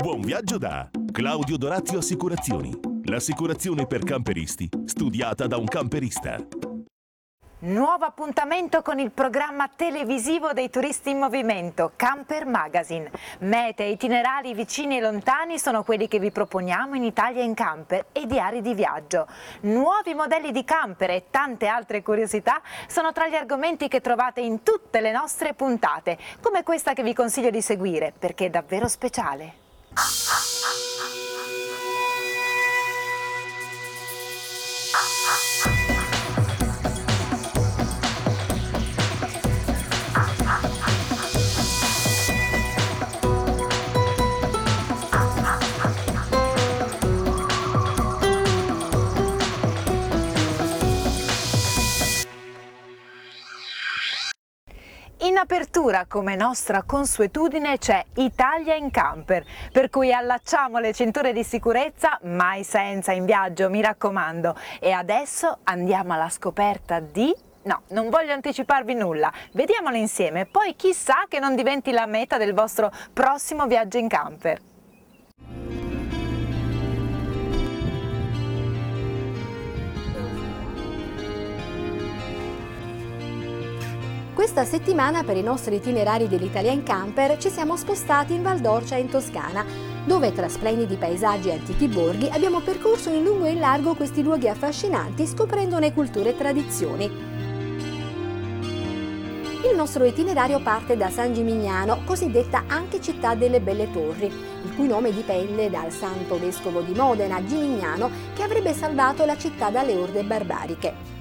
Buon viaggio da Claudio Dorazio Assicurazioni. L'assicurazione per camperisti, studiata da un camperista. Nuovo appuntamento con il programma televisivo dei turisti in movimento, Camper Magazine. Mete itinerari vicini e lontani sono quelli che vi proponiamo in Italia in camper e diari di viaggio. Nuovi modelli di camper e tante altre curiosità sono tra gli argomenti che trovate in tutte le nostre puntate, come questa che vi consiglio di seguire perché è davvero speciale. Apertura, come nostra consuetudine, c'è Italia in camper, per cui allacciamo le cinture di sicurezza, mai senza in viaggio, mi raccomando. E adesso andiamo alla scoperta di... No, non voglio anticiparvi nulla, vediamolo insieme, poi chissà che non diventi la meta del vostro prossimo viaggio in camper. Questa settimana per i nostri itinerari dell'Italia in camper ci siamo spostati in Val d'Orcia in Toscana, dove tra splendidi paesaggi e antichi borghi abbiamo percorso in lungo e in largo questi luoghi affascinanti scoprendone culture e tradizioni. Il nostro itinerario parte da San Gimignano, cosiddetta anche città delle belle torri, il cui nome dipende dal santo vescovo di Modena, Gimignano, che avrebbe salvato la città dalle orde barbariche.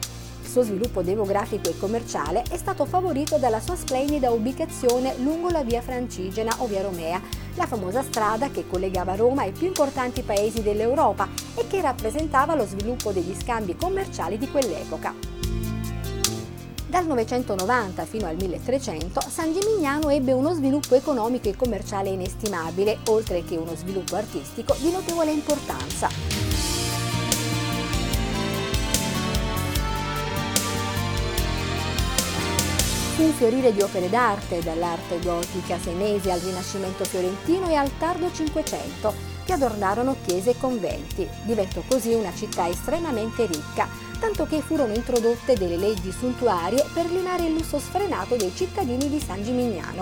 Suo sviluppo demografico e commerciale è stato favorito dalla sua splendida ubicazione lungo la via Francigena o via Romea, la famosa strada che collegava Roma ai più importanti paesi dell'Europa e che rappresentava lo sviluppo degli scambi commerciali di quell'epoca. Dal 990 fino al 1300 San Gimignano ebbe uno sviluppo economico e commerciale inestimabile, oltre che uno sviluppo artistico di notevole importanza. Fu un fiorire di opere d'arte, dall'arte gotica senese al Rinascimento fiorentino e al tardo Cinquecento, che adornarono chiese e conventi. Diventò così una città estremamente ricca, tanto che furono introdotte delle leggi suntuarie per limare il lusso sfrenato dei cittadini di San Gimignano.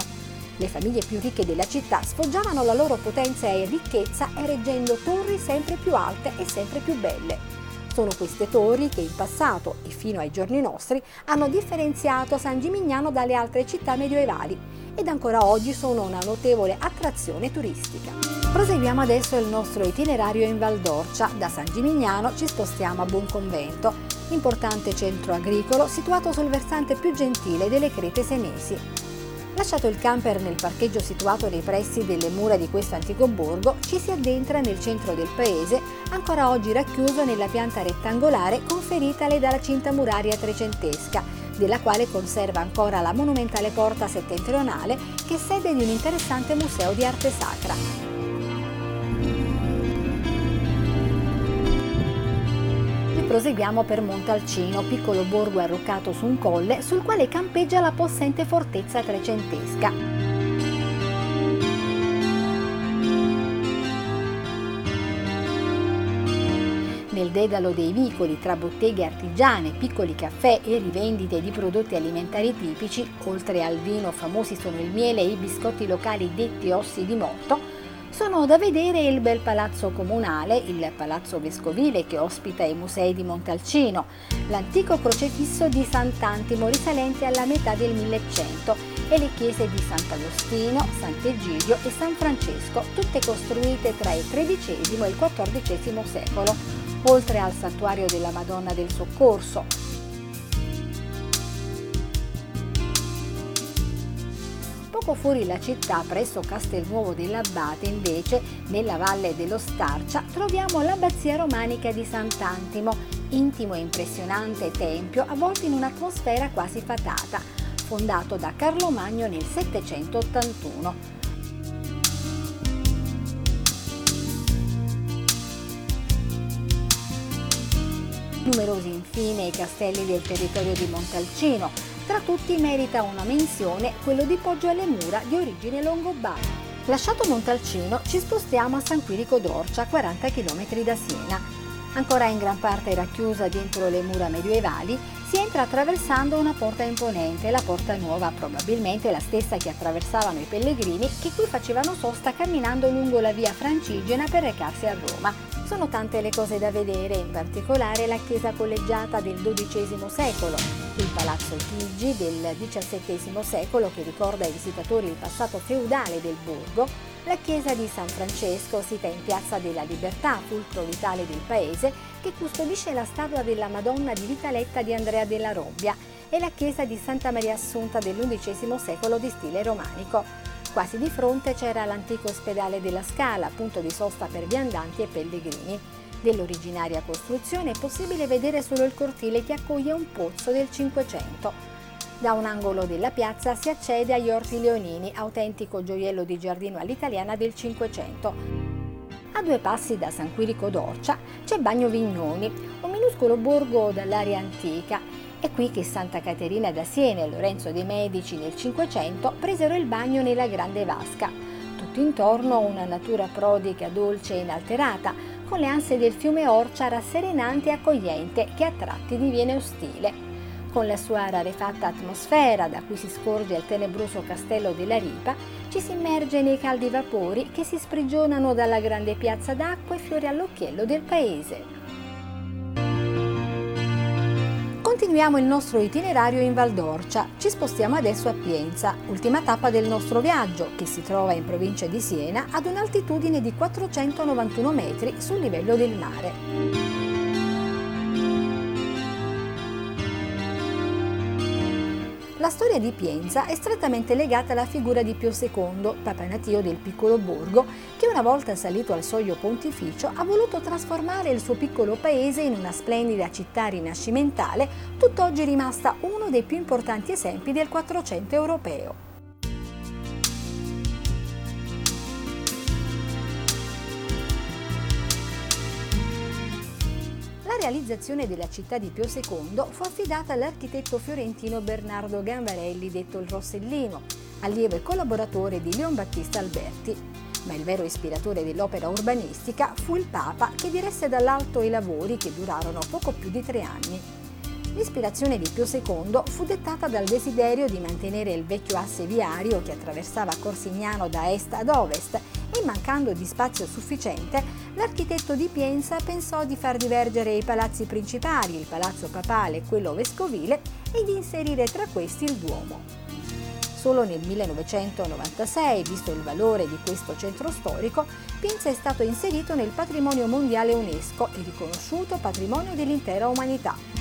Le famiglie più ricche della città sfoggiavano la loro potenza e ricchezza ereggendo torri sempre più alte e sempre più belle. Sono queste torri che in passato e fino ai giorni nostri hanno differenziato San Gimignano dalle altre città medievali ed ancora oggi sono una notevole attrazione turistica. Proseguiamo adesso il nostro itinerario in Val d'Orcia. Da San Gimignano ci spostiamo a Buonconvento, importante centro agricolo situato sul versante più gentile delle Crete Senesi. Lasciato il camper nel parcheggio situato nei pressi delle mura di questo antico borgo, ci si addentra nel centro del paese, ancora oggi racchiuso nella pianta rettangolare conferitale dalla cinta muraria trecentesca, della quale conserva ancora la monumentale porta settentrionale che è sede di un interessante museo di arte sacra. Proseguiamo per Montalcino, piccolo borgo arroccato su un colle sul quale campeggia la possente fortezza trecentesca. Nel dedalo dei vicoli tra botteghe artigiane, piccoli caffè e rivendite di prodotti alimentari tipici, oltre al vino famosi sono il miele e i biscotti locali detti ossi di morto, sono da vedere il bel palazzo comunale, il palazzo vescovile che ospita i musei di Montalcino, l'antico crocefisso di Sant'Antimo risalente alla metà del 1100 e le chiese di Sant'Agostino, Sant'Egidio e San Francesco, tutte costruite tra il XIII e il XIV secolo, oltre al santuario della Madonna del Soccorso, Poco fuori la città, presso Castelnuovo dell'Abbate, invece, nella valle dello Starcia, troviamo l'abbazia romanica di Sant'Antimo, intimo e impressionante tempio avvolto in un'atmosfera quasi fatata, fondato da Carlo Magno nel 781. Numerosi infine i castelli del territorio di Montalcino, tra tutti merita una menzione quello di Poggio alle Mura di origine longobarda. Lasciato Montalcino ci spostiamo a San Quirico d'Orcia, a 40 km da Siena. Ancora in gran parte racchiusa dentro le mura medievali, si entra attraversando una porta imponente, la Porta Nuova, probabilmente la stessa che attraversavano i pellegrini che qui facevano sosta camminando lungo la via Francigena per recarsi a Roma. Sono tante le cose da vedere, in particolare la chiesa collegiata del XII secolo, il palazzo Chigi del XVII secolo che ricorda ai visitatori il passato feudale del borgo, la chiesa di San Francesco, sita in Piazza della Libertà, fulcro vitale del paese, che custodisce la statua della Madonna di Vitaletta di Andrea della Robbia, e la chiesa di Santa Maria Assunta dell'undicesimo secolo di stile romanico. Quasi di fronte c'era l'antico ospedale della Scala, punto di sosta per viandanti e pellegrini. Dell'originaria costruzione è possibile vedere solo il cortile che accoglie un pozzo del Cinquecento. Da un angolo della piazza si accede agli Orti Leonini, autentico gioiello di giardino all'italiana del Cinquecento. A due passi da San Quirico d'Orcia c'è Bagno Vignoni, un minuscolo borgo dall'area antica. È qui che Santa Caterina da Siena e Lorenzo de' Medici nel Cinquecento presero il bagno nella Grande Vasca. Tutto intorno una natura prodiga, dolce e inalterata, con le anse del fiume Orcia rasserenante e accogliente che a tratti diviene ostile con la sua rarefatta atmosfera da cui si scorge il tenebroso castello della Ripa, ci si immerge nei caldi vapori che si sprigionano dalla grande piazza d'acqua e fiori all'occhiello del paese. Continuiamo il nostro itinerario in Val d'Orcia. Ci spostiamo adesso a Pienza, ultima tappa del nostro viaggio, che si trova in provincia di Siena ad un'altitudine di 491 metri sul livello del mare. La storia di Pienza è strettamente legata alla figura di Pio II, papanatio del piccolo borgo, che una volta salito al soglio pontificio ha voluto trasformare il suo piccolo paese in una splendida città rinascimentale, tutt'oggi rimasta uno dei più importanti esempi del Quattrocento europeo. Realizzazione della città di Pio II fu affidata all'architetto fiorentino Bernardo Gambarelli, detto il Rossellino, allievo e collaboratore di Leon Battista Alberti. Ma il vero ispiratore dell'opera urbanistica fu il Papa che diresse dall'alto i lavori che durarono poco più di tre anni. L'ispirazione di Pio II fu dettata dal desiderio di mantenere il vecchio asse viario che attraversava Corsignano da est ad ovest e mancando di spazio sufficiente, l'architetto di Pienza pensò di far divergere i palazzi principali, il palazzo papale e quello vescovile, e di inserire tra questi il Duomo. Solo nel 1996, visto il valore di questo centro storico, Pienza è stato inserito nel patrimonio mondiale UNESCO e riconosciuto patrimonio dell'intera umanità.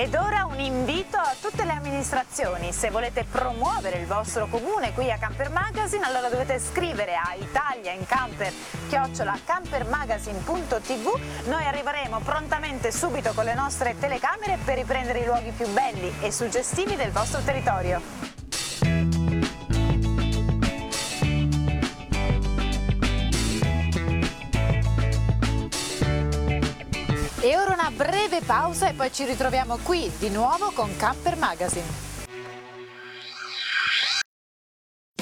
Ed ora un invito a tutte le amministrazioni, se volete promuovere il vostro comune qui a Camper Magazine allora dovete scrivere a Italia in Camper chiocciola noi arriveremo prontamente subito con le nostre telecamere per riprendere i luoghi più belli e suggestivi del vostro territorio. Breve pausa e poi ci ritroviamo qui di nuovo con Camper Magazine.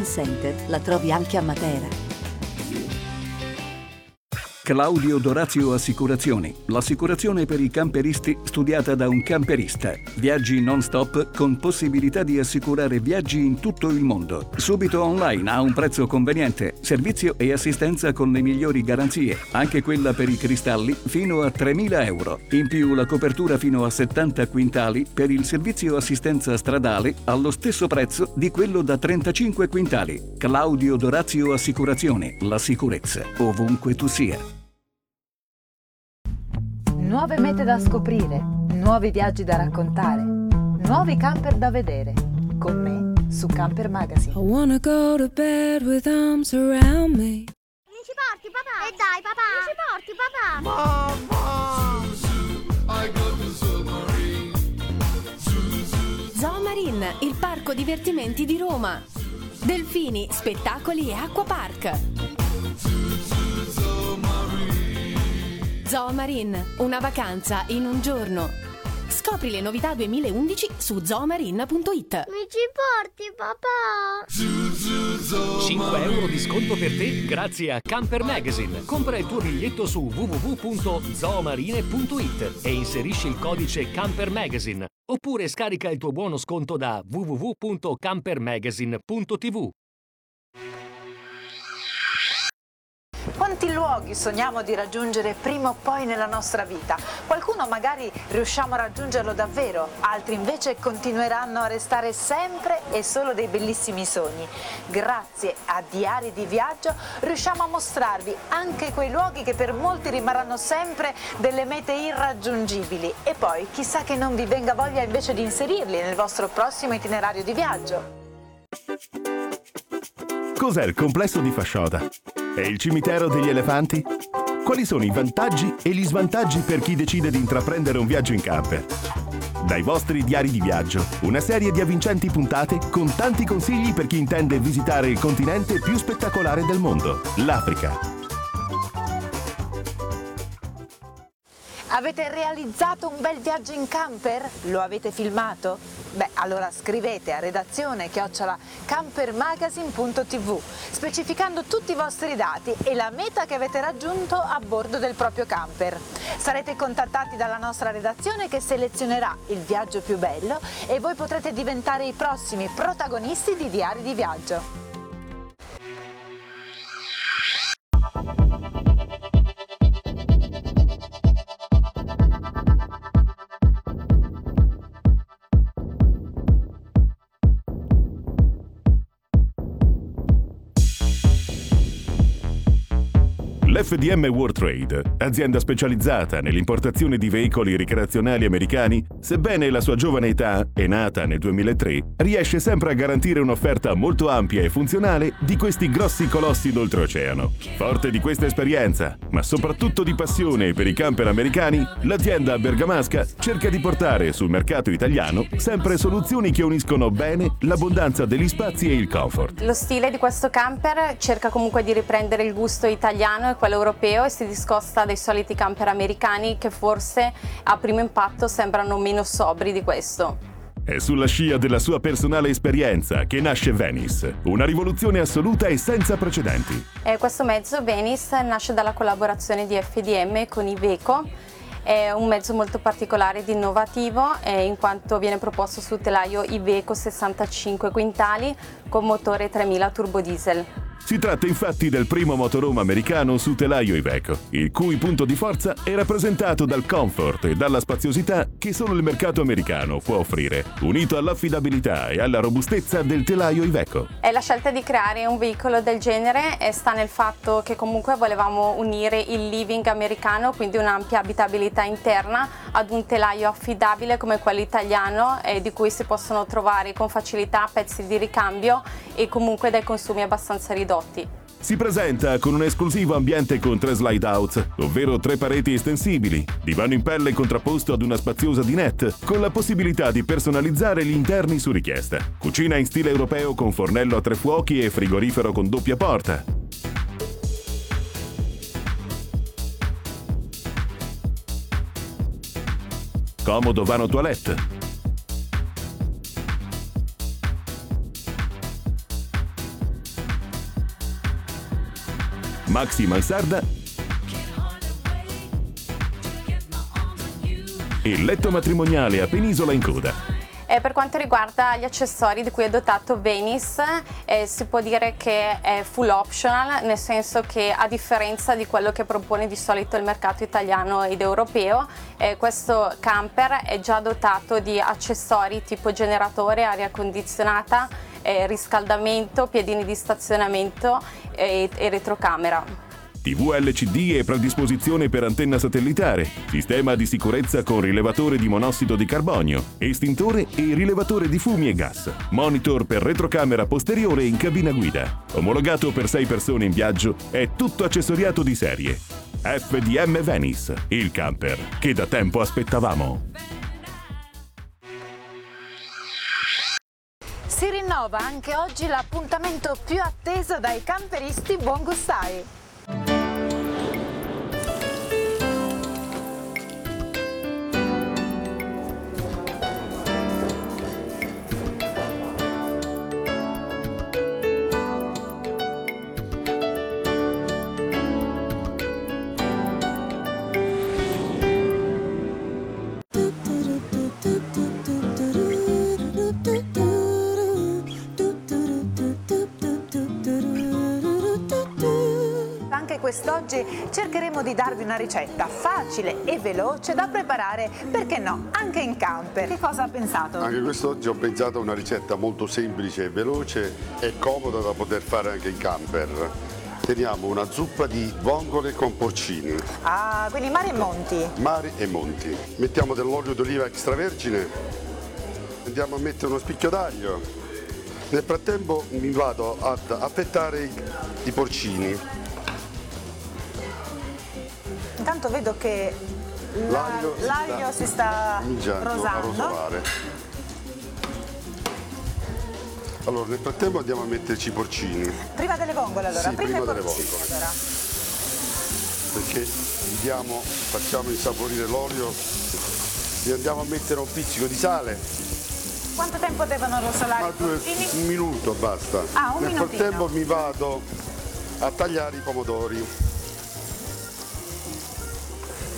Center la trovi anche a Matera. Claudio Dorazio Assicurazioni, l'assicurazione per i camperisti studiata da un camperista. Viaggi non stop con possibilità di assicurare viaggi in tutto il mondo. Subito online a un prezzo conveniente, servizio e assistenza con le migliori garanzie, anche quella per i cristalli fino a 3.000 euro. In più la copertura fino a 70 quintali per il servizio assistenza stradale allo stesso prezzo di quello da 35 quintali. Claudio Dorazio Assicurazioni, la sicurezza ovunque tu sia nuove mete da scoprire, nuovi viaggi da raccontare, nuovi camper da vedere. con me su Camper Magazine. I wanna go to bed with arms around me. Mi ci porti papà? E dai papà! Mi ci porti papà? Zoomarine, il parco divertimenti di Roma. Delfini, spettacoli e acquapark. Zoomarine, una vacanza in un giorno. Scopri le novità 2011 su zoomarine.it. Mi ci porti papà? 5 euro di sconto per te grazie a Camper Magazine. Compra il tuo biglietto su www.zoomarine.it e inserisci il codice Camper Magazine. Oppure scarica il tuo buono sconto da www.campermagazine.tv. Quanti luoghi sogniamo di raggiungere prima o poi nella nostra vita? Qualcuno magari riusciamo a raggiungerlo davvero, altri invece continueranno a restare sempre e solo dei bellissimi sogni. Grazie a Diari di Viaggio riusciamo a mostrarvi anche quei luoghi che per molti rimarranno sempre delle mete irraggiungibili e poi chissà che non vi venga voglia invece di inserirli nel vostro prossimo itinerario di viaggio. Cos'è il complesso di Fascioda? È il cimitero degli elefanti? Quali sono i vantaggi e gli svantaggi per chi decide di intraprendere un viaggio in camper? Dai vostri diari di viaggio, una serie di avvincenti puntate con tanti consigli per chi intende visitare il continente più spettacolare del mondo, l'Africa. Avete realizzato un bel viaggio in camper? Lo avete filmato? Beh, allora scrivete a redazione chiocciola campermagazine.tv specificando tutti i vostri dati e la meta che avete raggiunto a bordo del proprio camper. Sarete contattati dalla nostra redazione che selezionerà il viaggio più bello e voi potrete diventare i prossimi protagonisti di Diari di Viaggio. L'FDM World Trade, azienda specializzata nell'importazione di veicoli ricreazionali americani, sebbene la sua giovane età è nata nel 2003, riesce sempre a garantire un'offerta molto ampia e funzionale di questi grossi colossi d'oltreoceano. Forte di questa esperienza, ma soprattutto di passione per i camper americani, l'azienda bergamasca cerca di portare sul mercato italiano sempre soluzioni che uniscono bene l'abbondanza degli spazi e il comfort. Lo stile di questo camper cerca comunque di riprendere il gusto italiano e quello europeo e si discosta dai soliti camper americani che forse a primo impatto sembrano meno sobri di questo. È sulla scia della sua personale esperienza che nasce Venice, una rivoluzione assoluta e senza precedenti. E questo mezzo Venice nasce dalla collaborazione di FDM con Iveco. È un mezzo molto particolare ed innovativo eh, in quanto viene proposto sul telaio Iveco 65 quintali con motore 3000 turbodiesel. Si tratta infatti del primo motorhome americano su telaio Iveco, il cui punto di forza è rappresentato dal comfort e dalla spaziosità che solo il mercato americano può offrire, unito all'affidabilità e alla robustezza del telaio Iveco. E la scelta di creare un veicolo del genere sta nel fatto che comunque volevamo unire il living americano, quindi un'ampia abitabilità interna, ad un telaio affidabile come quello italiano, eh, di cui si possono trovare con facilità pezzi di ricambio e comunque dai consumi abbastanza ridotti. Si presenta con un esclusivo ambiente con tre slide out, ovvero tre pareti estensibili, divano in pelle contrapposto ad una spaziosa dinette, con la possibilità di personalizzare gli interni su richiesta. Cucina in stile europeo con fornello a tre fuochi e frigorifero con doppia porta. Comodo vano toilette. Maxi mansarda e letto matrimoniale a penisola in coda. E per quanto riguarda gli accessori di cui è dotato Venice, eh, si può dire che è full optional, nel senso che a differenza di quello che propone di solito il mercato italiano ed europeo, eh, questo camper è già dotato di accessori tipo generatore, aria condizionata, eh, riscaldamento, piedini di stazionamento e, e retrocamera. TV LCD e predisposizione per antenna satellitare, sistema di sicurezza con rilevatore di monossido di carbonio, estintore e rilevatore di fumi e gas, monitor per retrocamera posteriore in cabina guida. Omologato per 6 persone in viaggio, è tutto accessoriato di serie. FDM Venice, il camper che da tempo aspettavamo. Si rinnova anche oggi l'appuntamento più atteso dai camperisti buongustai. Quest'oggi cercheremo di darvi una ricetta facile e veloce da preparare, perché no, anche in camper. Che cosa ha pensato? Anche quest'oggi ho pensato a una ricetta molto semplice e veloce e comoda da poter fare anche in camper. Teniamo una zuppa di vongole con porcini, Ah, quindi mare e monti. mari e monti. Mettiamo dell'olio d'oliva extravergine, andiamo a mettere uno spicchio d'aglio. Nel frattempo mi vado ad affettare i porcini. Intanto vedo che la- L'aglio si l'aglio sta si sta rosando. rosolare. Allora, nel frattempo andiamo a metterci i porcini, Prima delle vongole allora, Sì, prima i delle vongole. allora. perché diamo, facciamo insaporire l'olio, gli andiamo a mettere un pizzico di sale, Quanto tempo devono rosolare ma i due- un minuto basta. Ah, un Nel minutino. frattempo mi vado a tagliare i pomodori.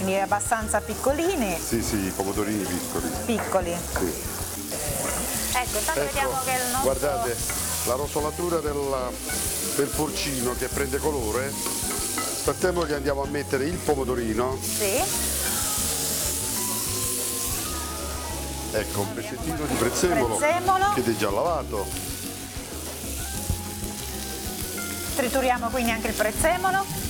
Quindi abbastanza piccolini, Sì, sì, i pomodorini piccoli. piccoli. Sì. Ecco, intanto Ecco, vediamo che il nostro... guardate, la rosolatura del, del porcino che prende colore. Frattempo gli andiamo a mettere il pomodorino, Sì, ecco un pezzettino di prezzemolo, Prezzemolo. che è già lavato, trituriamo quindi anche il prezzemolo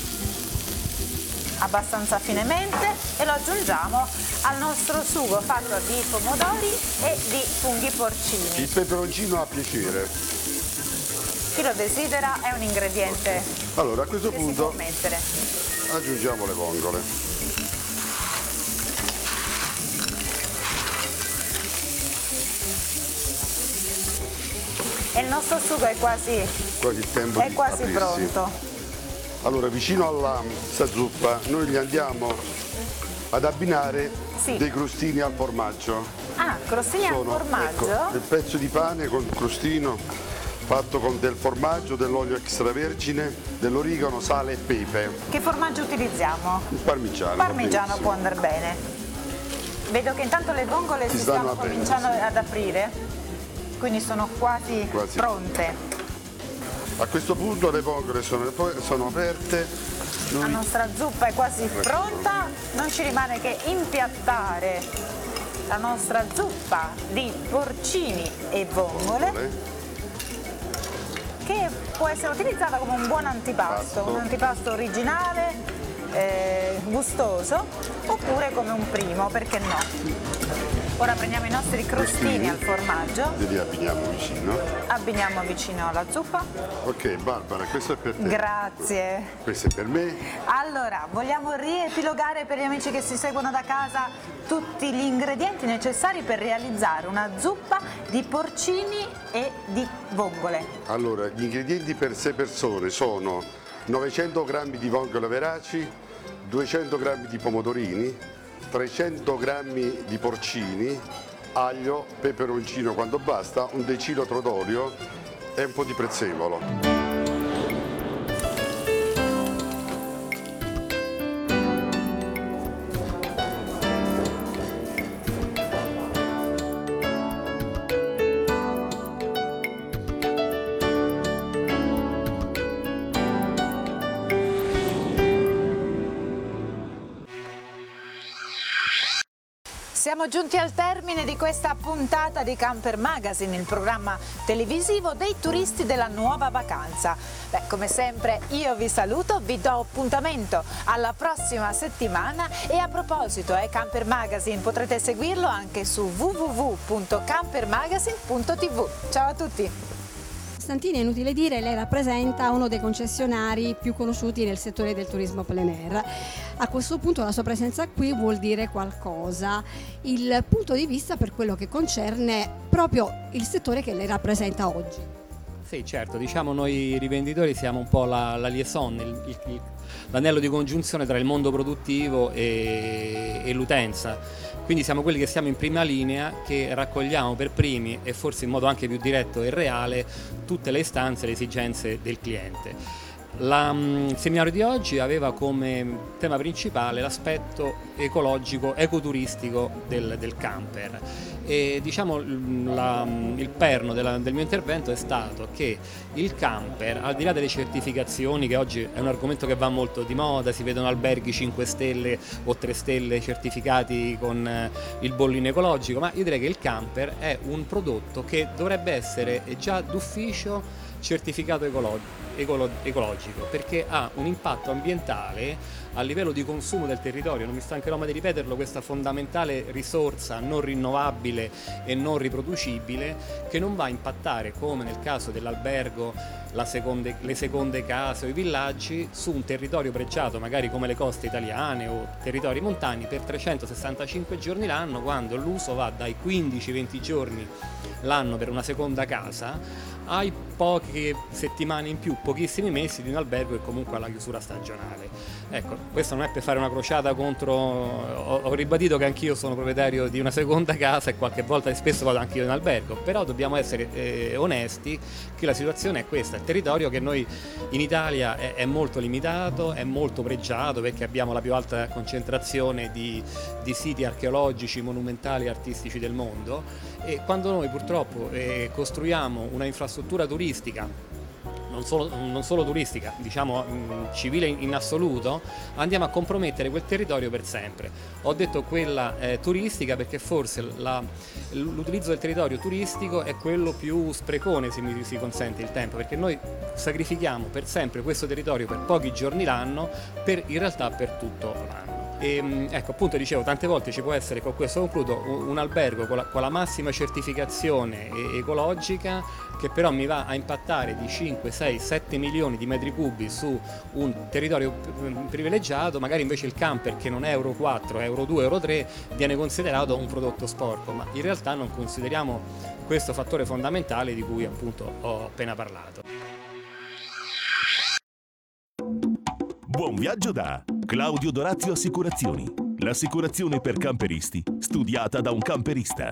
abbastanza finemente e lo aggiungiamo al nostro sugo fatto di pomodori e di funghi porcini. il peperoncino a piacere. Chi lo desidera è un ingrediente Allora a questo punto aggiungiamo le vongole. E il nostro sugo è quasi, Quasi è quasi pronto. Allora vicino alla sta zuppa noi gli andiamo ad abbinare Sì. dei crostini al formaggio. Ah, crostini al Sono, formaggio? ecco, del pezzo di pane con crostino fatto con del formaggio, dell'olio extravergine, dell'origano, sale e pepe. Che formaggio utilizziamo? Il parmigiano. Parmigiano può andare bene. Vedo che intanto le vongole Si si stanno stanno aprendo, cominciando sì. ad aprire, quindi sono quasi, Quasi. pronte. A questo punto le vongole sono, sono aperte. La Noi nostra zuppa è quasi pronta, non ci rimane che impiattare la nostra zuppa di porcini e vongole che può essere utilizzata come un buon antipasto, Pasto. un antipasto originale, eh, gustoso, oppure come un primo, perché no? Ora prendiamo i nostri crostini al formaggio, li abbiniamo vicino. abbiniamo vicino alla zuppa. Ok Barbara, questo è per te. Grazie. questo è per me. Allora, vogliamo riepilogare per gli amici che si seguono da casa tutti gli ingredienti necessari per realizzare una zuppa di porcini e di vongole. Allora, gli ingredienti per 6 persone sono 900 g di vongole veraci, 200 g di pomodorini, 300 g di porcini, aglio, peperoncino quando basta, un decilitro d'olio e un po' di prezzemolo. Siamo giunti al termine di questa puntata di Camper Magazine, il programma televisivo dei turisti della nuova vacanza. Beh, come sempre io vi saluto, vi do appuntamento alla prossima settimana e a proposito, eh, Camper Magazine potrete seguirlo anche su www.campermagazine.tv. Ciao a tutti! Santini, è inutile dire, lei rappresenta uno dei concessionari più conosciuti nel settore del turismo plein air. A questo punto la sua presenza qui vuol dire qualcosa, il punto di vista per quello che concerne proprio il settore che lei rappresenta oggi. Sì, certo, diciamo noi rivenditori siamo un po' la, la liaison, il, il, l'anello di congiunzione tra il mondo produttivo e, e l'utenza quindi siamo quelli che siamo in prima linea, che raccogliamo per primi e forse in modo anche più diretto e reale tutte le istanze e le esigenze del cliente. La, mm, il seminario di oggi aveva come tema principale l'aspetto ecologico, ecoturistico del, del camper. E diciamo la, mm, il perno della, del mio intervento è stato che il camper, al di là delle certificazioni, che oggi è un argomento che va molto di moda, si vedono alberghi 5 stelle o 3 stelle certificati con eh, il bollino ecologico, ma io direi che il camper è un prodotto che dovrebbe essere già d'ufficio certificato ecologico ecologico perché ha un impatto ambientale a livello di consumo del territorio, non mi stancherò mai di ripeterlo, questa fondamentale risorsa non rinnovabile e non riproducibile che non va a impattare come nel caso dell'albergo seconde, le seconde case o i villaggi su un territorio pregiato magari come le coste italiane o territori montani per 365 giorni l'anno quando l'uso va dai 15-20 giorni l'anno per una seconda casa hai poche settimane in più, pochissimi mesi di un albergo e comunque alla chiusura stagionale. Ecco, questo non è per fare una crociata contro, ho, ribadito che anch'io sono proprietario di una seconda casa e qualche volta e spesso vado anch'io in albergo, però dobbiamo essere eh, onesti che la situazione è questa, il territorio che noi in Italia è, è, molto limitato, è molto pregiato perché abbiamo la più alta concentrazione di, di siti archeologici, monumentali e artistici del mondo e quando noi purtroppo eh, costruiamo una infrastruttura turistica non solo, non solo, turistica, diciamo mm, civile in, assoluto, andiamo a compromettere quel territorio per sempre. Ho detto quella eh, turistica perché forse la, l'utilizzo del territorio turistico è quello più sprecone, se mi si consente il tempo, perché noi sacrifichiamo per sempre questo territorio per pochi giorni l'anno, per, in realtà per tutto l'anno. E, mm, ecco, appunto dicevo, tante volte ci può essere, con questo concludo, un, albergo con la, con la, massima certificazione ecologica che però mi va a impattare di 5, 6, 7 milioni di metri cubi su un territorio mm, privilegiato, magari invece il camper che non è Euro 4, Euro 2, Euro 3 viene considerato un prodotto sporco, ma in realtà non consideriamo questo fattore fondamentale di cui appunto ho appena parlato. Buon viaggio da Claudio Dorazio Assicurazioni. L'assicurazione per camperisti, studiata da un camperista.